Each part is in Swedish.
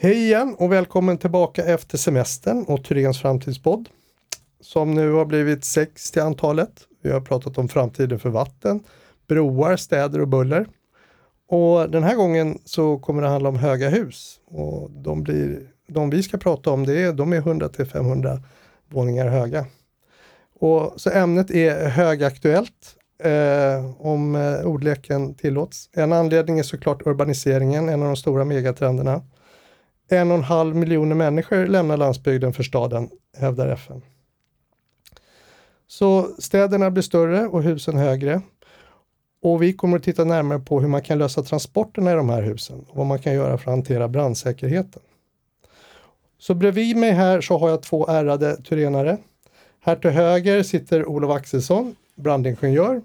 Hej igen och välkommen tillbaka efter semestern och Thyréns framtidspodd. Som nu har blivit sex till antalet. Vi har pratat om framtiden för vatten, broar, städer och buller. Och den här gången så kommer det handla om höga hus. Och de, blir, de vi ska prata om det är, de är 100 till 500 våningar höga. Och så ämnet är högaktuellt eh, om eh, ordleken tillåts. En anledning är såklart urbaniseringen, en av de stora megatrenderna. En och en halv miljoner människor lämnar landsbygden för staden, hävdar FN. Så städerna blir större och husen högre. Och vi kommer att titta närmare på hur man kan lösa transporterna i de här husen och vad man kan göra för att hantera brandsäkerheten. Så bredvid mig här så har jag två ärrade turenare. Här till höger sitter Olof Axelsson, brandingenjör.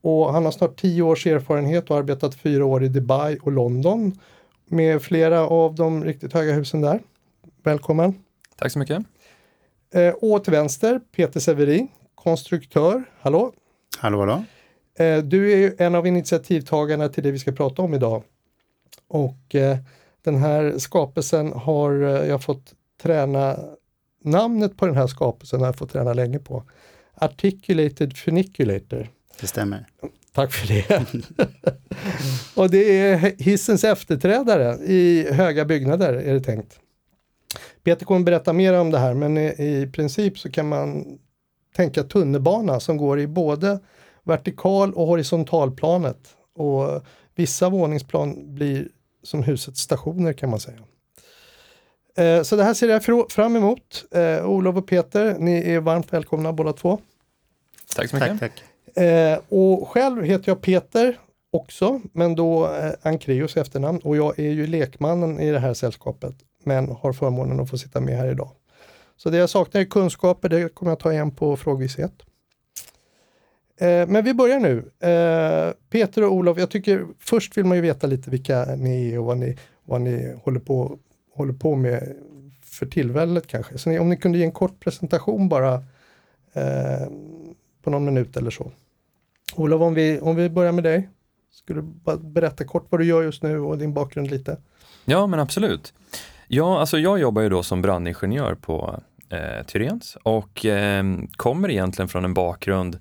Och han har snart tio års erfarenhet och arbetat fyra år i Dubai och London med flera av de riktigt höga husen där. Välkommen! Tack så mycket! Eh, och till vänster Peter Severin, konstruktör. Hallå! Hallå, hallå! Eh, du är ju en av initiativtagarna till det vi ska prata om idag. Och eh, den här skapelsen har jag fått träna, namnet på den här skapelsen har jag fått träna länge på. Articulated Funiculator. Det stämmer. Tack för det. och det är hissens efterträdare i höga byggnader är det tänkt. Peter kommer berätta mer om det här men i, i princip så kan man tänka tunnelbana som går i både vertikal och horisontalplanet. Och vissa våningsplan blir som husets stationer kan man säga. Eh, så det här ser jag fram emot. Eh, Olof och Peter, ni är varmt välkomna båda två. Tack så mycket. Tack, tack. Eh, och själv heter jag Peter också, men då eh, Ankreus efternamn och jag är ju lekmannen i det här sällskapet, men har förmånen att få sitta med här idag. Så det jag saknar är kunskaper, det kommer jag ta igen på frågvishet. Eh, men vi börjar nu. Eh, Peter och Olof, jag tycker först vill man ju veta lite vilka ni är och vad ni, vad ni håller, på, håller på med för tillfället kanske. Så ni, om ni kunde ge en kort presentation bara eh, på någon minut eller så. Olof, om vi, om vi börjar med dig. Skulle du bara berätta kort vad du gör just nu och din bakgrund lite? Ja, men absolut. Ja, alltså jag jobbar ju då som brandingenjör på eh, Tyrens och eh, kommer egentligen från en bakgrund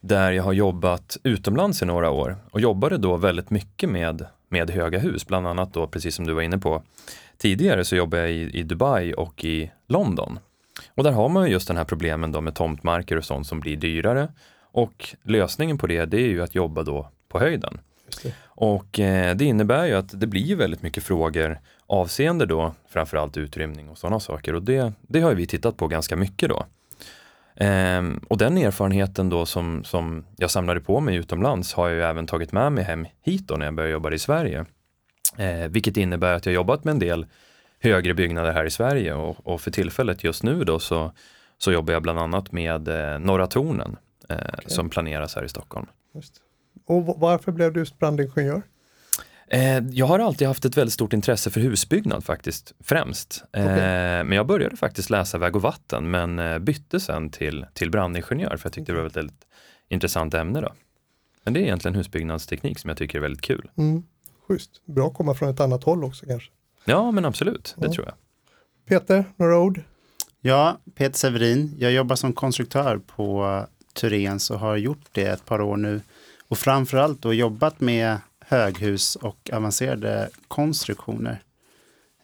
där jag har jobbat utomlands i några år och jobbade då väldigt mycket med, med höga hus, bland annat då precis som du var inne på tidigare så jobbade jag i, i Dubai och i London. Och där har man ju just den här problemen då med tomtmarker och sånt som blir dyrare och lösningen på det, det är ju att jobba då på höjden. Det. Och eh, det innebär ju att det blir väldigt mycket frågor avseende då framförallt utrymning och sådana saker och det, det har vi tittat på ganska mycket då. Ehm, och den erfarenheten då som, som jag samlade på mig utomlands har jag ju även tagit med mig hem hit då när jag började jobba i Sverige. Ehm, vilket innebär att jag jobbat med en del högre byggnader här i Sverige och, och för tillfället just nu då så, så jobbar jag bland annat med eh, Norra Tornen eh, okay. som planeras här i Stockholm. Och varför blev du brandingenjör? Eh, jag har alltid haft ett väldigt stort intresse för husbyggnad faktiskt, främst. Okay. Eh, men jag började faktiskt läsa väg och vatten men eh, bytte sen till, till brandingenjör för jag tyckte okay. det var ett väldigt intressant ämne. Då. Men det är egentligen husbyggnadsteknik som jag tycker är väldigt kul. Mm. Schysst, bra att komma från ett annat håll också kanske. Ja men absolut, det ja. tror jag. Peter, några ord? Ja, Peter Severin. Jag jobbar som konstruktör på Turens och har gjort det ett par år nu. Och framförallt då jobbat med höghus och avancerade konstruktioner.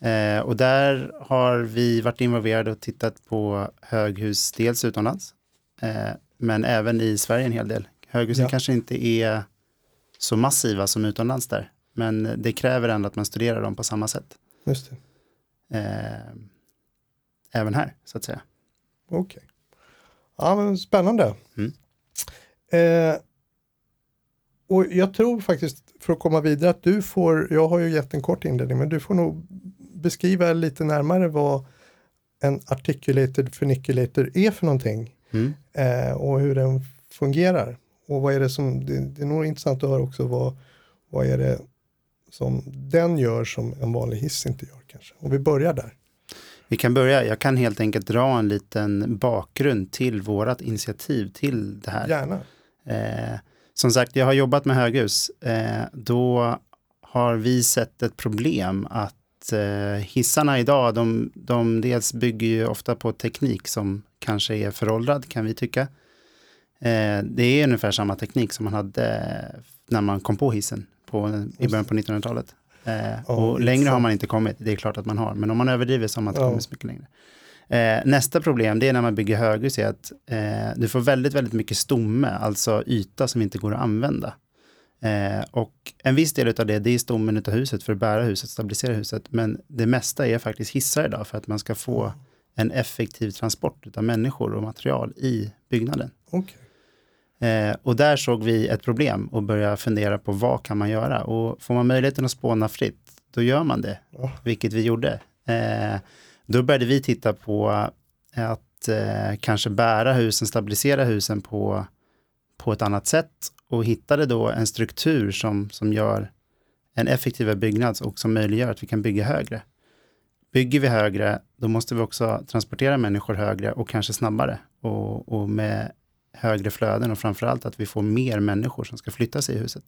Eh, och där har vi varit involverade och tittat på höghus, dels utomlands, eh, men även i Sverige en hel del. Höghusen ja. kanske inte är så massiva som utomlands där, men det kräver ändå att man studerar dem på samma sätt. Just det. Eh, även här, så att säga. Okej. Okay. Ja, men spännande. Mm. Eh, och jag tror faktiskt, för att komma vidare, att du får, jag har ju gett en kort inledning, men du får nog beskriva lite närmare vad en articulated funiculator är för någonting mm. eh, och hur den fungerar. Och vad är det som, det, det, är nog intressant att höra också vad, vad är det som den gör som en vanlig hiss inte gör kanske. Och vi börjar där. Vi kan börja, jag kan helt enkelt dra en liten bakgrund till vårat initiativ till det här. Gärna. Eh, som sagt, jag har jobbat med höghus. Eh, då har vi sett ett problem att att eh, hissarna idag, de, de dels bygger ju ofta på teknik som kanske är föråldrad kan vi tycka. Eh, det är ungefär samma teknik som man hade när man kom på hissen på, i början på 1900-talet. Eh, och längre har man inte kommit, det är klart att man har, men om man överdriver så har man inte ja. kommit så mycket längre. Eh, nästa problem det är när man bygger höghus är att eh, du får väldigt, väldigt mycket stomme, alltså yta som inte går att använda. Eh, och en viss del av det, det är stommen av huset för att bära huset, stabilisera huset. Men det mesta är faktiskt hissar idag för att man ska få en effektiv transport av människor och material i byggnaden. Okay. Eh, och där såg vi ett problem och började fundera på vad kan man göra? Och får man möjligheten att spåna fritt, då gör man det, oh. vilket vi gjorde. Eh, då började vi titta på att eh, kanske bära husen, stabilisera husen på, på ett annat sätt och hittade då en struktur som, som gör en effektivare byggnad och som möjliggör att vi kan bygga högre. Bygger vi högre, då måste vi också transportera människor högre och kanske snabbare och, och med högre flöden och framförallt att vi får mer människor som ska flytta sig i huset.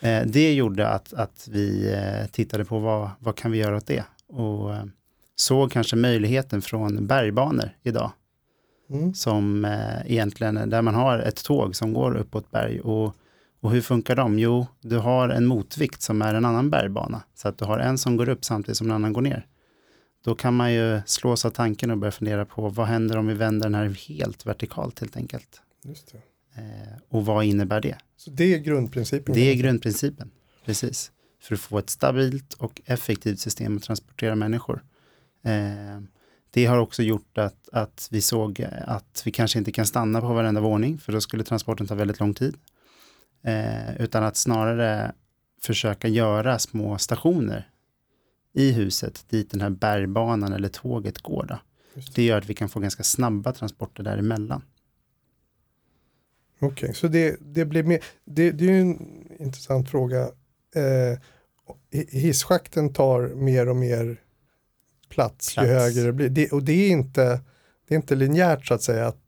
Det. Eh, det. gjorde att, att vi eh, tittade på vad, vad kan vi göra åt det och eh, såg kanske möjligheten från bergbanor idag Mm. Som egentligen, där man har ett tåg som går uppåt berg. Och, och hur funkar de? Jo, du har en motvikt som är en annan bergbana. Så att du har en som går upp samtidigt som en annan går ner. Då kan man ju slås av tanken och börja fundera på vad händer om vi vänder den här helt vertikalt helt enkelt. Just det. Eh, och vad innebär det? Så det är grundprincipen? Det är grundprincipen, precis. För att få ett stabilt och effektivt system att transportera människor. Eh, det har också gjort att, att vi såg att vi kanske inte kan stanna på varenda våning, för då skulle transporten ta väldigt lång tid. Eh, utan att snarare försöka göra små stationer i huset dit den här bergbanan eller tåget går. Då. Det. det gör att vi kan få ganska snabba transporter däremellan. Okej, okay, så det, det blir mer, det, det är ju en intressant fråga. Eh, hisschakten tar mer och mer plats, plats. ju högre det blir. Det, och det är inte, det är inte linjärt så att säga, att,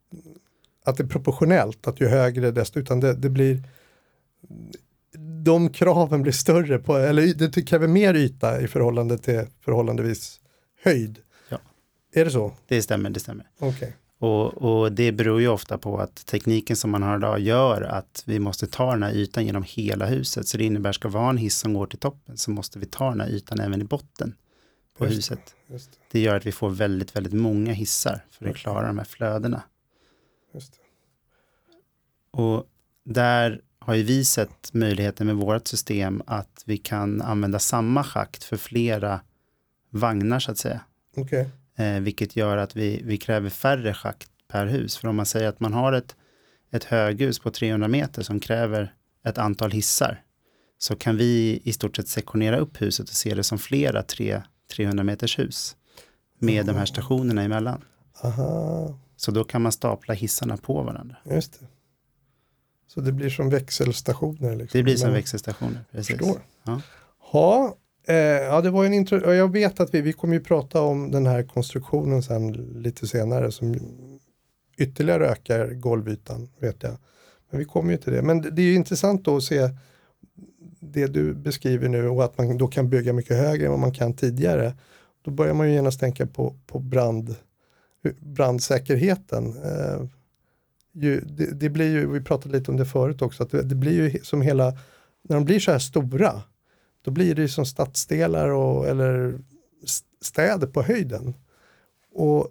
att det är proportionellt, att ju högre desto, utan det, det blir de kraven blir större, på, eller det kräver mer yta i förhållande till förhållandevis höjd. Ja. Är det så? Det stämmer, det stämmer. Okay. Och, och, det beror ju ofta på att tekniken som man har idag gör att vi måste ta den här ytan genom hela huset. Så det innebär, ska vi ha en hiss som går till toppen så måste vi ta den här ytan även i botten på just huset. Det, det. det, gör att vi får väldigt, väldigt många hissar för att klara de här flödena. Och där har ju vi sett möjligheten med vårt system att vi kan använda samma schakt för flera vagnar så att säga. Okay. Eh, vilket gör att vi, vi kräver färre schakt per hus. För om man säger att man har ett, ett höghus på 300 meter som kräver ett antal hissar så kan vi i stort sett sektionera upp huset och se det som flera tre 300 meters hus med mm. de här stationerna emellan. Aha. Så då kan man stapla hissarna på varandra. Just det. Så det blir som växelstationer? Liksom. Det blir som Men, växelstationer, precis. Förstår. Ja. Ha, eh, ja, det var en intro jag vet att vi, vi kommer ju prata om den här konstruktionen sen lite senare som ytterligare ökar golvytan, vet jag. Men vi kommer ju till det. Men det, det är ju intressant då att se det du beskriver nu och att man då kan bygga mycket högre än vad man kan tidigare. Då börjar man ju genast tänka på, på brand, brandsäkerheten. Eh, ju, det, det, blir ju, vi pratade lite om det förut också, att det, det, blir ju som hela, när de blir så här stora, då blir det som stadsdelar och, eller städer på höjden. Och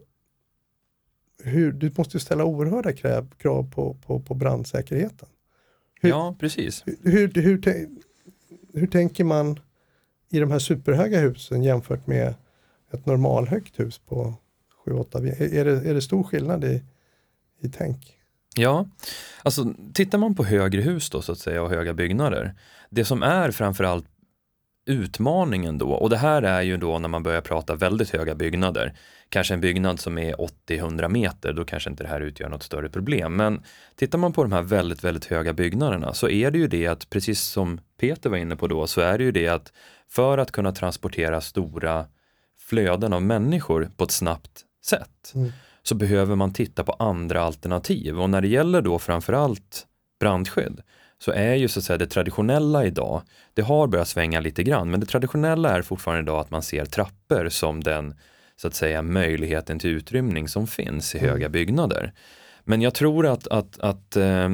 hur, du måste ju ställa oerhörda krav, krav på, på, på brandsäkerheten. Hur, ja, precis. Hur, hur, hur, hur tänker man i de här superhöga husen jämfört med ett normalhögt hus på 7-8? Är det, är det stor skillnad i, i tänk? Ja, alltså tittar man på högre hus då så att säga och höga byggnader. Det som är framförallt utmaningen då, och det här är ju då när man börjar prata väldigt höga byggnader, kanske en byggnad som är 80-100 meter, då kanske inte det här utgör något större problem. Men tittar man på de här väldigt, väldigt höga byggnaderna så är det ju det att, precis som Peter var inne på då, så är det ju det att för att kunna transportera stora flöden av människor på ett snabbt sätt mm så behöver man titta på andra alternativ och när det gäller då framförallt brandskydd så är ju så att säga det traditionella idag, det har börjat svänga lite grann, men det traditionella är fortfarande idag att man ser trappor som den så att säga möjligheten till utrymning som finns i Mm. höga byggnader. Men jag tror att, att, att eh,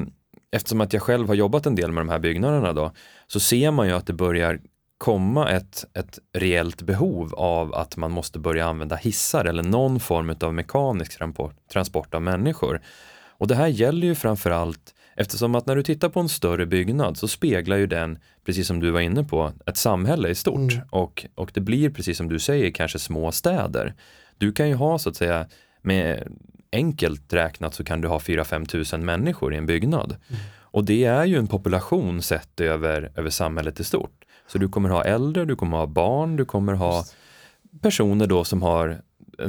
eftersom att jag själv har jobbat en del med de här byggnaderna då, så ser man ju att det börjar komma ett, ett reellt behov av att man måste börja använda hissar eller någon form av mekanisk transport, av människor. Och det här gäller ju framförallt eftersom att när du tittar på en större byggnad så speglar ju den, precis som du var inne på, ett samhälle i stort. Mm. Och, och det blir, precis som du säger, kanske små städer. Du kan ju ha så att säga, med enkelt räknat så kan du ha 4-5 tusen människor i en byggnad. Och det är ju en population sett över, över samhället i stort. Så du kommer ha äldre, du kommer ha barn, du kommer ha personer då som har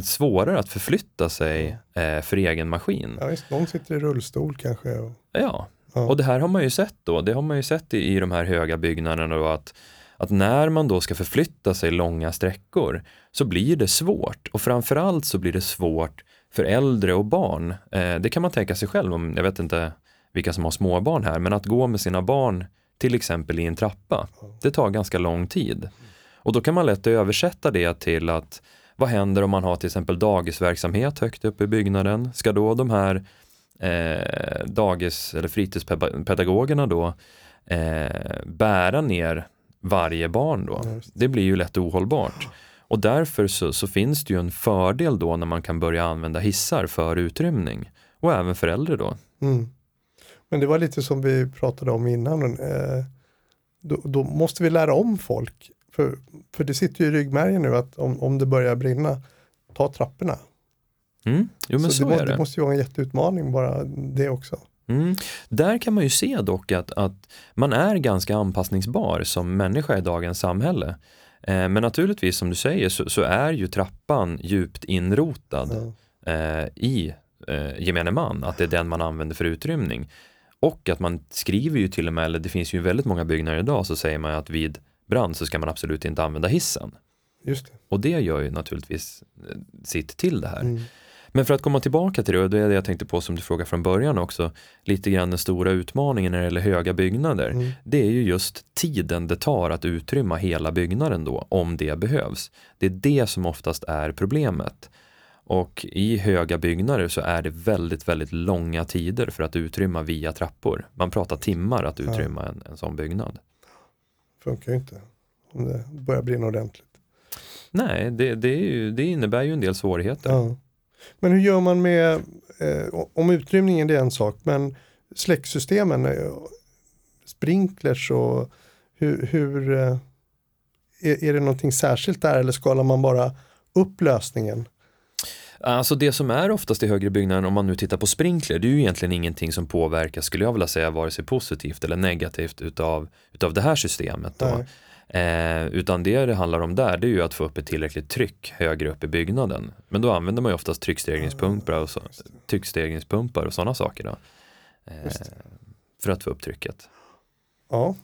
svårare att förflytta sig eh, för egen maskin. Ja, visst, någon sitter i rullstol kanske. Och, Ja, ja. och det här har man ju sett då. Det har man ju sett i, i de här höga byggnaderna då att, att när man då ska förflytta sig långa sträckor så blir det svårt och framförallt så blir det svårt för äldre och barn. Eh, det kan man tänka sig själv om, jag vet inte vilka som har småbarn här, men att gå med sina barn till exempel i en trappa, det tar ganska lång tid. Och då kan man lätt översätta det till att vad händer om man har till exempel dagisverksamhet högt upp i byggnaden? Ska då de här eh, dagis eller fritidspedagogerna då eh, bära ner varje barn då? Det blir ju lätt ohållbart. Och därför så, så finns det ju en fördel då när man kan börja använda hissar för utrymning. Och även för äldre då. Mm. Men det var lite som vi pratade om innan. Eh, då, då måste vi lära om folk. För, för det sitter ju i ryggmärgen nu att om, om det börjar brinna, ta trapporna. Mm. Jo men så, det, må, det. det måste ju vara en jätteutmaning bara det också. Mm. Där kan man ju se dock att, att man är ganska anpassningsbar som människa i dagens samhälle. Eh, men naturligtvis som du säger så, så är ju trappan djupt inrotad Ja. eh, i eh, gemene man, att det är den man använder för utrymning. Och att man skriver ju till och med, eller det finns ju väldigt många byggnader idag, så säger man att vid brand så ska man absolut inte använda hissen. Just det. Och det gör ju naturligtvis eh, sitt till det här. Mm. Men för att komma tillbaka till det, och det är det jag tänkte på som du frågade från början också, lite grann den stora utmaningen när det gäller höga byggnader, Mm. det är ju just tiden det tar att utrymma hela byggnaden då, om det behövs. Det är det som oftast är problemet. Och i höga byggnader så är det väldigt, väldigt långa tider för att utrymma via trappor. Man pratar timmar att utrymma en, en sån byggnad. Funkar ju inte om det börjar brinna ordentligt. Nej, det, det, ju, det innebär ju en del svårigheter. Ja. Men hur gör man med, eh, om utrymningen är en sak, men släcksystemen, eh, sprinklers och hur, hur eh, är, är det någonting särskilt där eller skalar man bara upp lösningen? Alltså det som är oftast i högre byggnader, om man nu tittar på sprinkler, det är ju egentligen ingenting som påverkar, skulle jag vilja säga, vare sig positivt eller negativt utav, utav det här systemet. Då. Eh, utan det det handlar om där, det är ju att få upp ett tillräckligt tryck högre upp i byggnaden. Men då använder man ju oftast tryckstegringspumpar och, så, tryckstegringspumpar och sådana saker. Då. Eh, för att få upp trycket. Ja,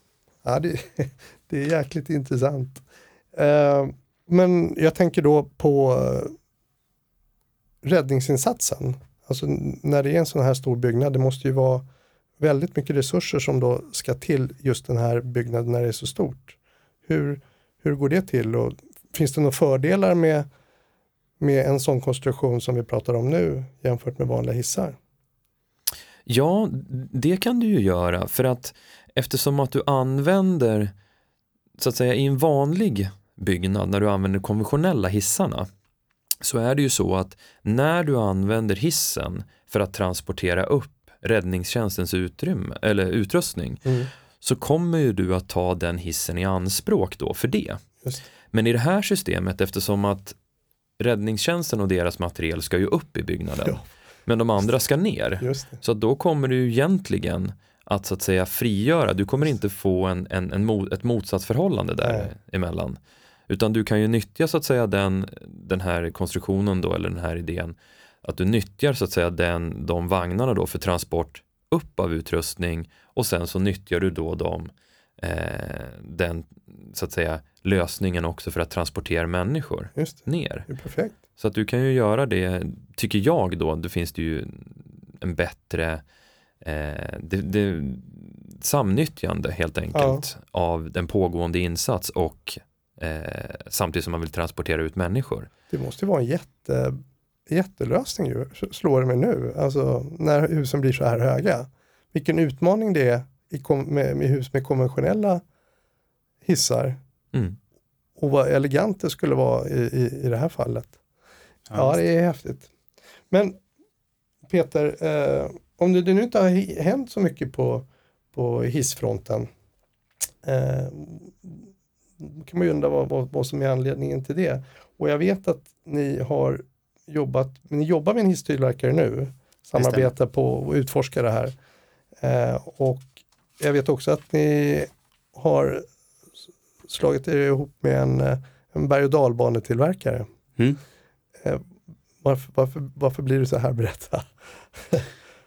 ja det, det är jäkligt intressant. Eh, men jag tänker då på eh, räddningsinsatsen. Alltså när det är en sån här stor byggnad, det måste ju vara väldigt mycket resurser som då ska till just den här byggnaden när det är så stort. Hur, hur går det till och finns det några fördelar med, med en sån konstruktion som vi pratar om nu jämfört med vanliga hissar? Ja, det kan du ju göra för att eftersom att du använder så att säga i en vanlig byggnad när du använder konventionella hissarna så är det ju så att när du använder hissen för att transportera upp räddningstjänstens utrymme eller utrustning så kommer ju du att ta den hissen i anspråk då för det. Just. Men i det här systemet eftersom att räddningstjänsten och deras materiel ska ju upp i byggnaden Ja. men de andra ska ner. Så då kommer du egentligen att så att säga frigöra, du kommer inte få en, en, en, ett motsatsförhållande där Nej. emellan. Utan du kan ju nyttja så att säga den, den här konstruktionen då, eller den här idén, att du nyttjar så att säga den, de vagnarna då för transport upp av utrustning och sen så nyttjar du då dem, eh, den så att säga lösningen också för att transportera människor ner. perfekt. Så att du kan ju göra det, tycker jag då, det finns det ju en bättre, eh, det, det, samnyttjande helt enkelt av den pågående insats och eh, samtidigt som man vill transportera ut människor. Det måste ju vara en jätte, jättelösning ju, slår det mig nu, alltså när husen blir så här höga. Vilken utmaning det är i kom, med, med hus med konventionella hissar Mm. och vad elegant det skulle vara i, i, i det här fallet. Ja, det är häftigt. Men Peter, eh, om det, det nu inte har hänt så mycket på, på hissfronten, eh, kan man ju undra vad, vad, vad som är anledningen till det. Och jag vet att ni har jobbat, ni jobbar med en hisstillverkare nu, samarbetar på och utforskar det här. Eh, och jag vet också att ni har slagit er ihop med en, en berg och dalbanetillverkare. Mm. Eh, varför, varför, varför blir det så här? Berätta.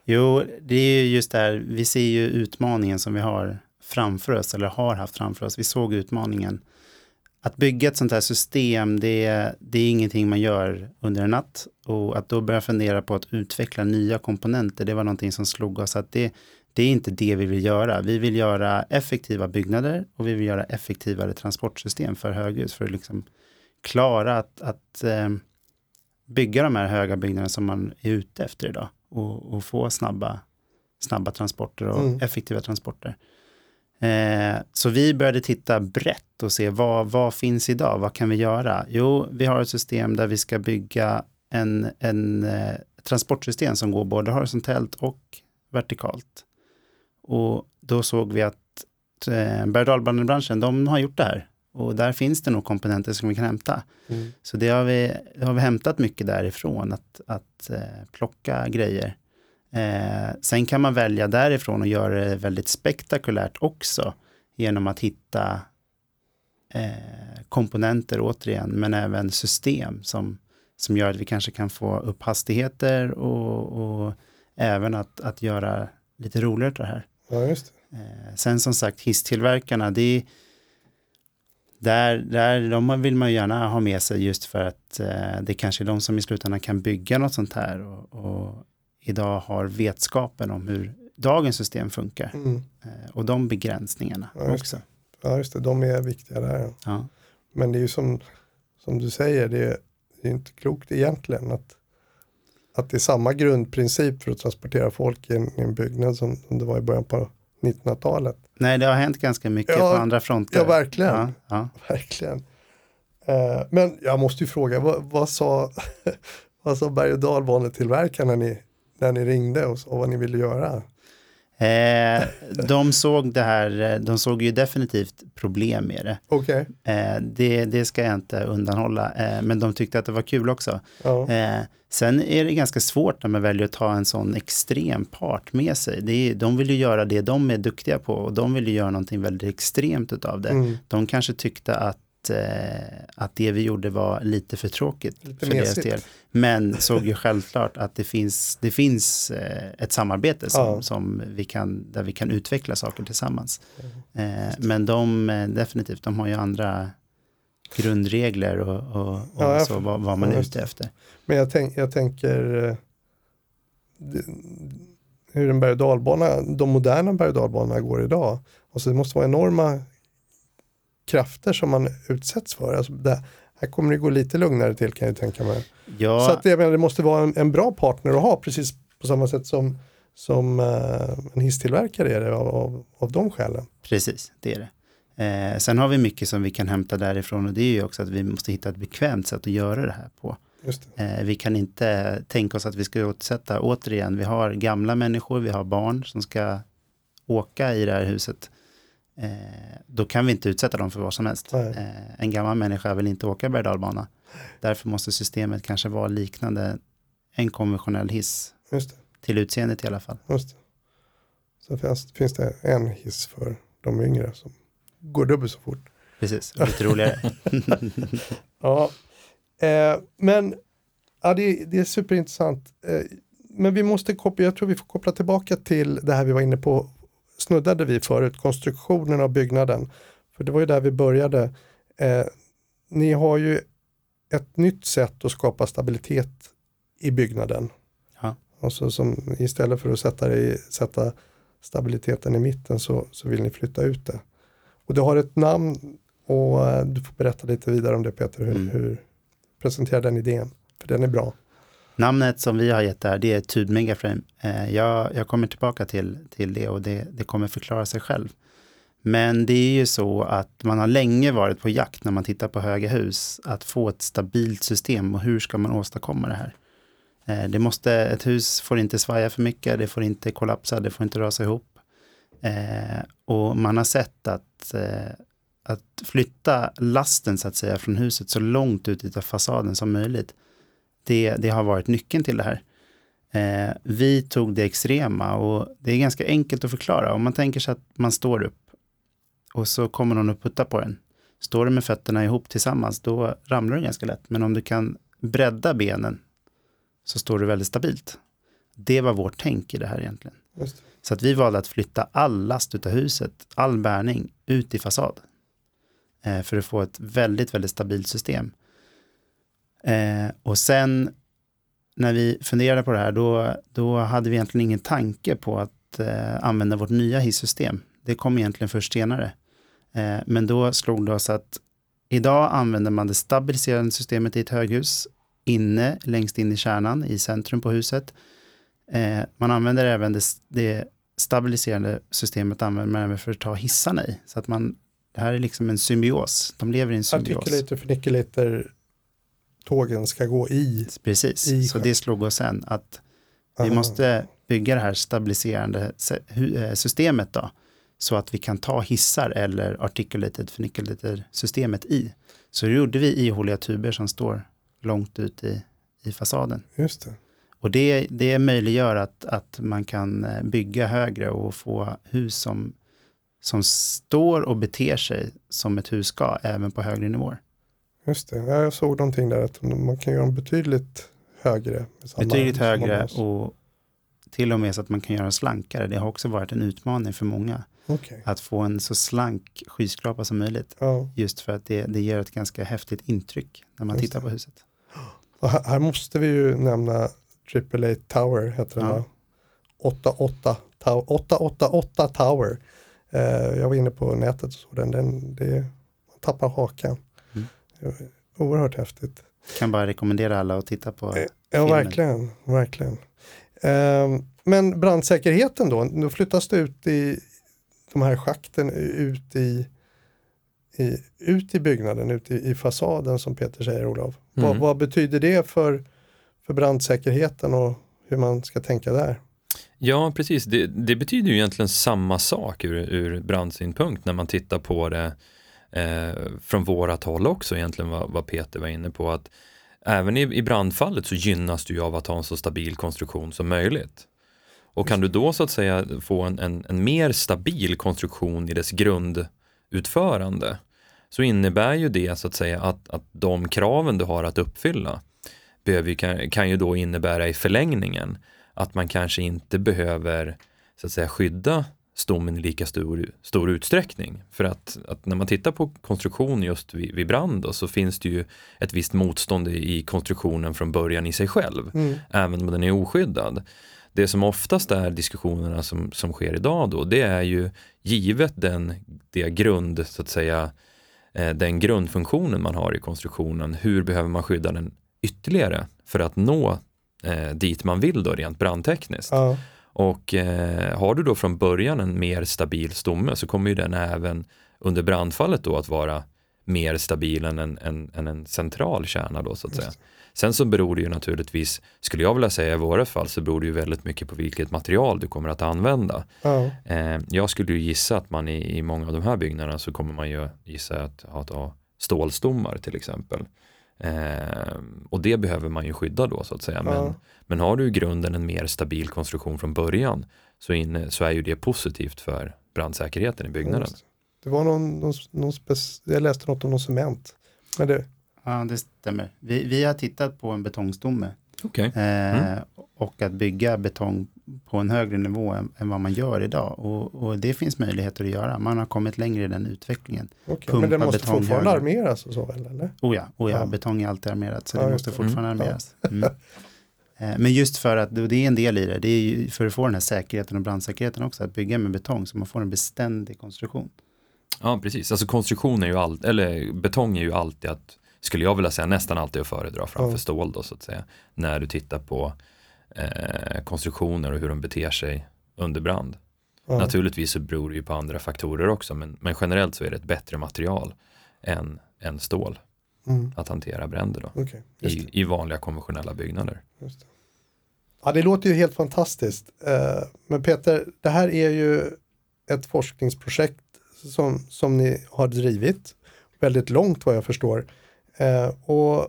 Jo, det är ju just där, vi ser ju utmaningen som vi har framför oss, eller har haft framför oss. Vi såg utmaningen. Att bygga ett sånt här system, det är, det är ingenting man gör under en natt. Och att då börja fundera på att utveckla nya komponenter, det var någonting som slog oss att det, det är inte det vi vill göra. Vi vill göra effektiva byggnader och vi vill göra effektivare transportsystem för höghus för att liksom klara att, att eh, bygga de här höga byggnaderna som man är ute efter idag och, och få snabba, snabba transporter och Mm. effektiva transporter. Eh, så vi började titta brett och se vad, vad finns idag, vad kan vi göra? Jo, vi har ett system där vi ska bygga en, en eh, transportsystem som går både horisontellt och vertikalt. Och då såg vi att eh, berg och de har gjort det här. Och där finns det nog komponenter som vi kan hämta. Mm. Så det har vi, det har vi hämtat mycket därifrån, att, att eh, plocka grejer. Eh, sen kan man välja därifrån och göra det väldigt spektakulärt också genom att hitta eh, komponenter återigen, men även system som, som gör att vi kanske kan få upp hastigheter och, och även att, att göra lite roligare det här. Ja, just det. Eh, sen som sagt hisstillverkarna, det är, där, där, de vill man gärna ha med sig just för att eh, det kanske är de som i slutändan kan bygga något sånt här och, och idag har vetskapen om hur dagens system funkar Mm. eh, och de begränsningarna Ja, just också. Ja, just det. De är viktiga där. Ja. Men det är ju som, som du säger, det är, det är inte klokt egentligen att, att det är samma grundprincip för att transportera folk i en, i en byggnad som, som det var i början på 1900-talet. Nej, det har hänt ganska mycket Ja, på andra fronter. Ja, verkligen. Ja, ja. Verkligen. Eh, men jag måste ju fråga, vad, vad sa, vad sa berg och dalbanetillverkaren när ni, när ni ringde och sa vad ni ville göra? Eh, de såg det här, de såg ju definitivt problem med det. Okej, Eh, det, det ska jag inte undanhålla, eh, men de tyckte att det var kul också. ja. Eh, sen är det ganska svårt när man väljer att ta en sån extrem part med sig. Det är, de vill ju göra det de är duktiga på och de vill ju göra någonting väldigt extremt utav det. Mm. De kanske tyckte att, eh, att det vi gjorde var lite för tråkigt Lite för deras del. Men såg ju självklart att det finns, det finns eh, ett samarbete som, Ja. som vi kan, där vi kan utveckla saker tillsammans. Mm. Eh, men de, definitivt, de har ju andra grundregler och, och, och Ja, så, vad, vad man ja, är ute efter. Men jag, tänk, jag tänker hur en berg och dalbana, de moderna berg och dalbanorna går idag. Alltså det måste vara enorma krafter som man utsätts för. Alltså det, här kommer det gå lite lugnare till kan jag tänka mig. Ja, Så att jag menar, det måste vara en, en bra partner att ha precis på samma sätt som, som eh, en hisstillverkare är det av, av, av de skälen. precis, det är det. Eh, sen har vi mycket som vi kan hämta därifrån och det är ju också att vi måste hitta ett bekvämt sätt att göra det här på. Just det. Eh, vi kan inte tänka oss att vi ska utsätta, återigen, vi har gamla människor, vi har barn som ska åka i det här huset. Eh, då kan vi inte utsätta dem för vad som helst. Eh, en gammal människa vill inte åka berg. Därför måste systemet kanske vara liknande en konventionell hiss, till utseendet i alla fall. Just det. Så finns, finns det en hiss för de yngre som går dubbelt så fort. Precis, lite roligare. Ja, eh, men ja, det, det är superintressant. Eh, men vi måste koppla, jag tror vi får koppla tillbaka till det här vi var inne på, snuddade vi förut, konstruktionen av byggnaden. För det var ju där vi började. Eh, ni har ju ett nytt sätt att skapa stabilitet i byggnaden. Ja. Alltså som istället för att sätta, det i, sätta stabiliteten i mitten så, så vill ni flytta ut det. Och det har ett namn och eh, du får berätta lite vidare om det Peter, hur, Mm. hur presentera den idén, för den är bra. Namnet som vi har gett där, det är Tube Megaframe. Eh, jag, jag kommer tillbaka till, till det och det, det kommer förklara sig själv. Men det är ju så att man har länge varit på jakt när man tittar på höga hus, att få ett stabilt system och hur ska man åstadkomma det här? Eh, det måste, ett hus får inte svaja för mycket, det får inte kollapsa, det får inte rasa ihop. Eh, och man har sett att, eh, att flytta lasten så att säga från huset så långt ut i fasaden som möjligt det, det har varit nyckeln till det här. Eh, vi tog det extrema och det är ganska enkelt att förklara. Om man tänker sig att man står upp och så kommer någon och puttar på den. Står du med fötterna ihop tillsammans, då ramlar du ganska lätt. Men om du kan bredda benen så står du väldigt stabilt. Det var vårt tänk i det här egentligen. Just. Så att vi valde att flytta all last utav huset, all bärning, ut i fasad. Eh, för att få ett väldigt, väldigt stabilt system. Eh, och sen när vi funderade på det här, då, då hade vi egentligen ingen tanke på att eh, använda vårt nya hissystem. Det kom egentligen först senare. Eh, men då slog det oss att idag använder man det stabiliserande systemet i ett höghus inne, längst in i kärnan, i centrum på huset. Eh, man använder även det, det stabiliserande systemet använder man även för att ta hissarna i. Så att man, det här är liksom en symbios. De lever i en symbios. Artikulator för nickeliter tågen ska gå i. Precis, i så det slog oss sen att vi Aha. måste bygga det här stabiliserande eh, systemet då. Så att vi kan ta hissar eller articulated förnickellator systemet i. Så det gjorde vi ihåliga tuber som står långt ut i, i fasaden. Just det. Och det, det möjliggör att, att man kan eh, bygga högre och få hus som, som står och beter sig som ett hus ska, även på högre nivåer. Just det. Ja, jag såg någonting där att man kan göra dem betydligt högre. Betydligt högre och till och med så att man kan göra slankare. Det har också varit en utmaning för många Okej. att få en så slank skyskrapa som möjligt. Ja. Just för att det, det ger ett ganska häftigt intryck när man Just tittar det. på huset. Och här, måste vi ju nämna AAA Tower, heter den Ja. va? 88, tow- 888 Tower. Eh, jag var inne på nätet och såg den, den det, man tappar hakan. Det var Oerhört häftigt. Kan bara rekommendera alla att titta på. Eh, Ja, filmen. verkligen. verkligen. Ehm, men brandsäkerheten då, då flyttas det ut i de här schakten ut i, i, ut i byggnaden, ut i, i fasaden som Peter säger Olof. Vad, Mm. vad betyder det för, för brandsäkerheten och hur man ska tänka där? Ja, precis. Det, det betyder ju egentligen samma sak ur, ur brandsynpunkt när man tittar på det eh, från vårat håll också egentligen vad, vad Peter var inne på. att Även i, i brandfallet så gynnas du av att ha en så stabil konstruktion som möjligt. Och kan du då så att säga få en, en, en mer stabil konstruktion i dess grundutförande så innebär ju det så att säga att, att de kraven du har att uppfylla behöver, kan, kan ju då innebära i förlängningen att man kanske inte behöver så att säga skydda stommen i lika stor, stor utsträckning. För att, att när man tittar på konstruktion just vid, vid brand då, så finns det ju ett visst motstånd i, konstruktionen från början i sig själv, Mm. även om den är oskyddad. Det som oftast är diskussionerna som, som sker idag då, det är ju givet den, det grund, så att säga, eh, den grundfunktionen man har i konstruktionen, hur behöver man skydda den ytterligare för att nå eh, dit man vill då rent brandtekniskt. Ja, Och eh, har du då från början en mer stabil stomme så kommer ju den även under brandfallet då att vara mer stabil än en, en, än en central kärna då så att Just säga. Sen så beror det ju naturligtvis, skulle jag vilja säga i våra fall, så beror det ju väldigt mycket på vilket material du kommer att använda. ja, Eh, jag skulle ju gissa att man i, i många av de här byggnaderna så kommer man ju gissa att ha stålstommar till exempel. Eh, och det behöver man ju skydda då så att säga. Men, Ja. men har du i grunden en mer stabil konstruktion från början så, inne, så är ju det positivt för brandsäkerheten i byggnaden. just det. Var någon, någon, någon spec- jag läste något om någon cement. Men det, Ja, det stämmer. Vi, vi har tittat på en betongstomme Okej. eh, Mm. och att bygga betong på en högre nivå än, än vad man gör idag. Och, och det finns möjligheter att göra. Man har kommit längre i den utvecklingen. okej. Pumpa Men det måste betong fortfarande högre. armeras och så väl? Eller? Oh ja, oh ja, Ja. betong är alltid armerat så Ja, det måste fortfarande Mm. armeras. Mm. Eh, Men just för att, det är en del i det, det är ju för att få den här säkerheten och brandsäkerheten också, att bygga med betong så man får en beständig konstruktion. Ja, precis. Alltså konstruktion är ju alltid, eller betong är ju alltid att, skulle jag vilja säga, nästan alltid att föredra framför Ja. stål då så att säga. När du tittar på eh, konstruktioner och hur de beter sig under brand. Ja. Naturligtvis så beror det ju på andra faktorer också, men, men generellt så är det ett bättre material än, än stål Mm. att hantera bränder då. Det. I, I vanliga konventionella byggnader. Det. Ja, det låter ju helt fantastiskt. Eh, Men Peter, det här är ju ett forskningsprojekt som, som ni har drivit väldigt långt vad jag förstår. Eh, Och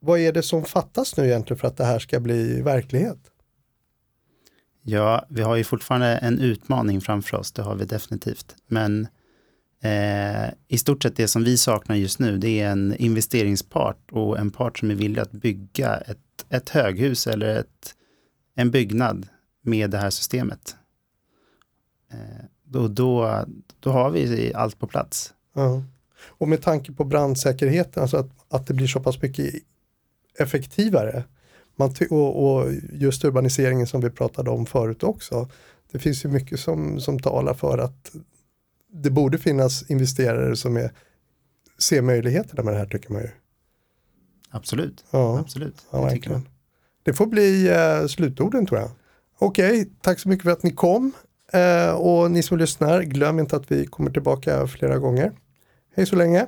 vad är det som fattas nu egentligen för att det här ska bli verklighet? Ja, vi har ju fortfarande en utmaning framför oss, det har vi definitivt. Men eh, i stort sett det som vi saknar just nu, det är en investeringspart och en part som är villig att bygga ett, ett höghus eller ett, en byggnad med det här systemet. Eh, då, då, då har vi allt på plats. Ja. Och med tanke på brandsäkerheten, alltså att, att det blir så pass mycket effektivare. Man och, och just urbaniseringen som vi pratade om förut också. Det finns ju mycket som, som talar för att det borde finnas investerare som är, ser möjligheterna med det här tycker man ju. Absolut, Ja, absolut. ja det tycker jag. Det får bli eh, slutorden tror jag. Okej, tack så mycket för att ni kom. Eh, och ni som lyssnar, glöm inte att vi kommer tillbaka flera gånger. Hej så länge.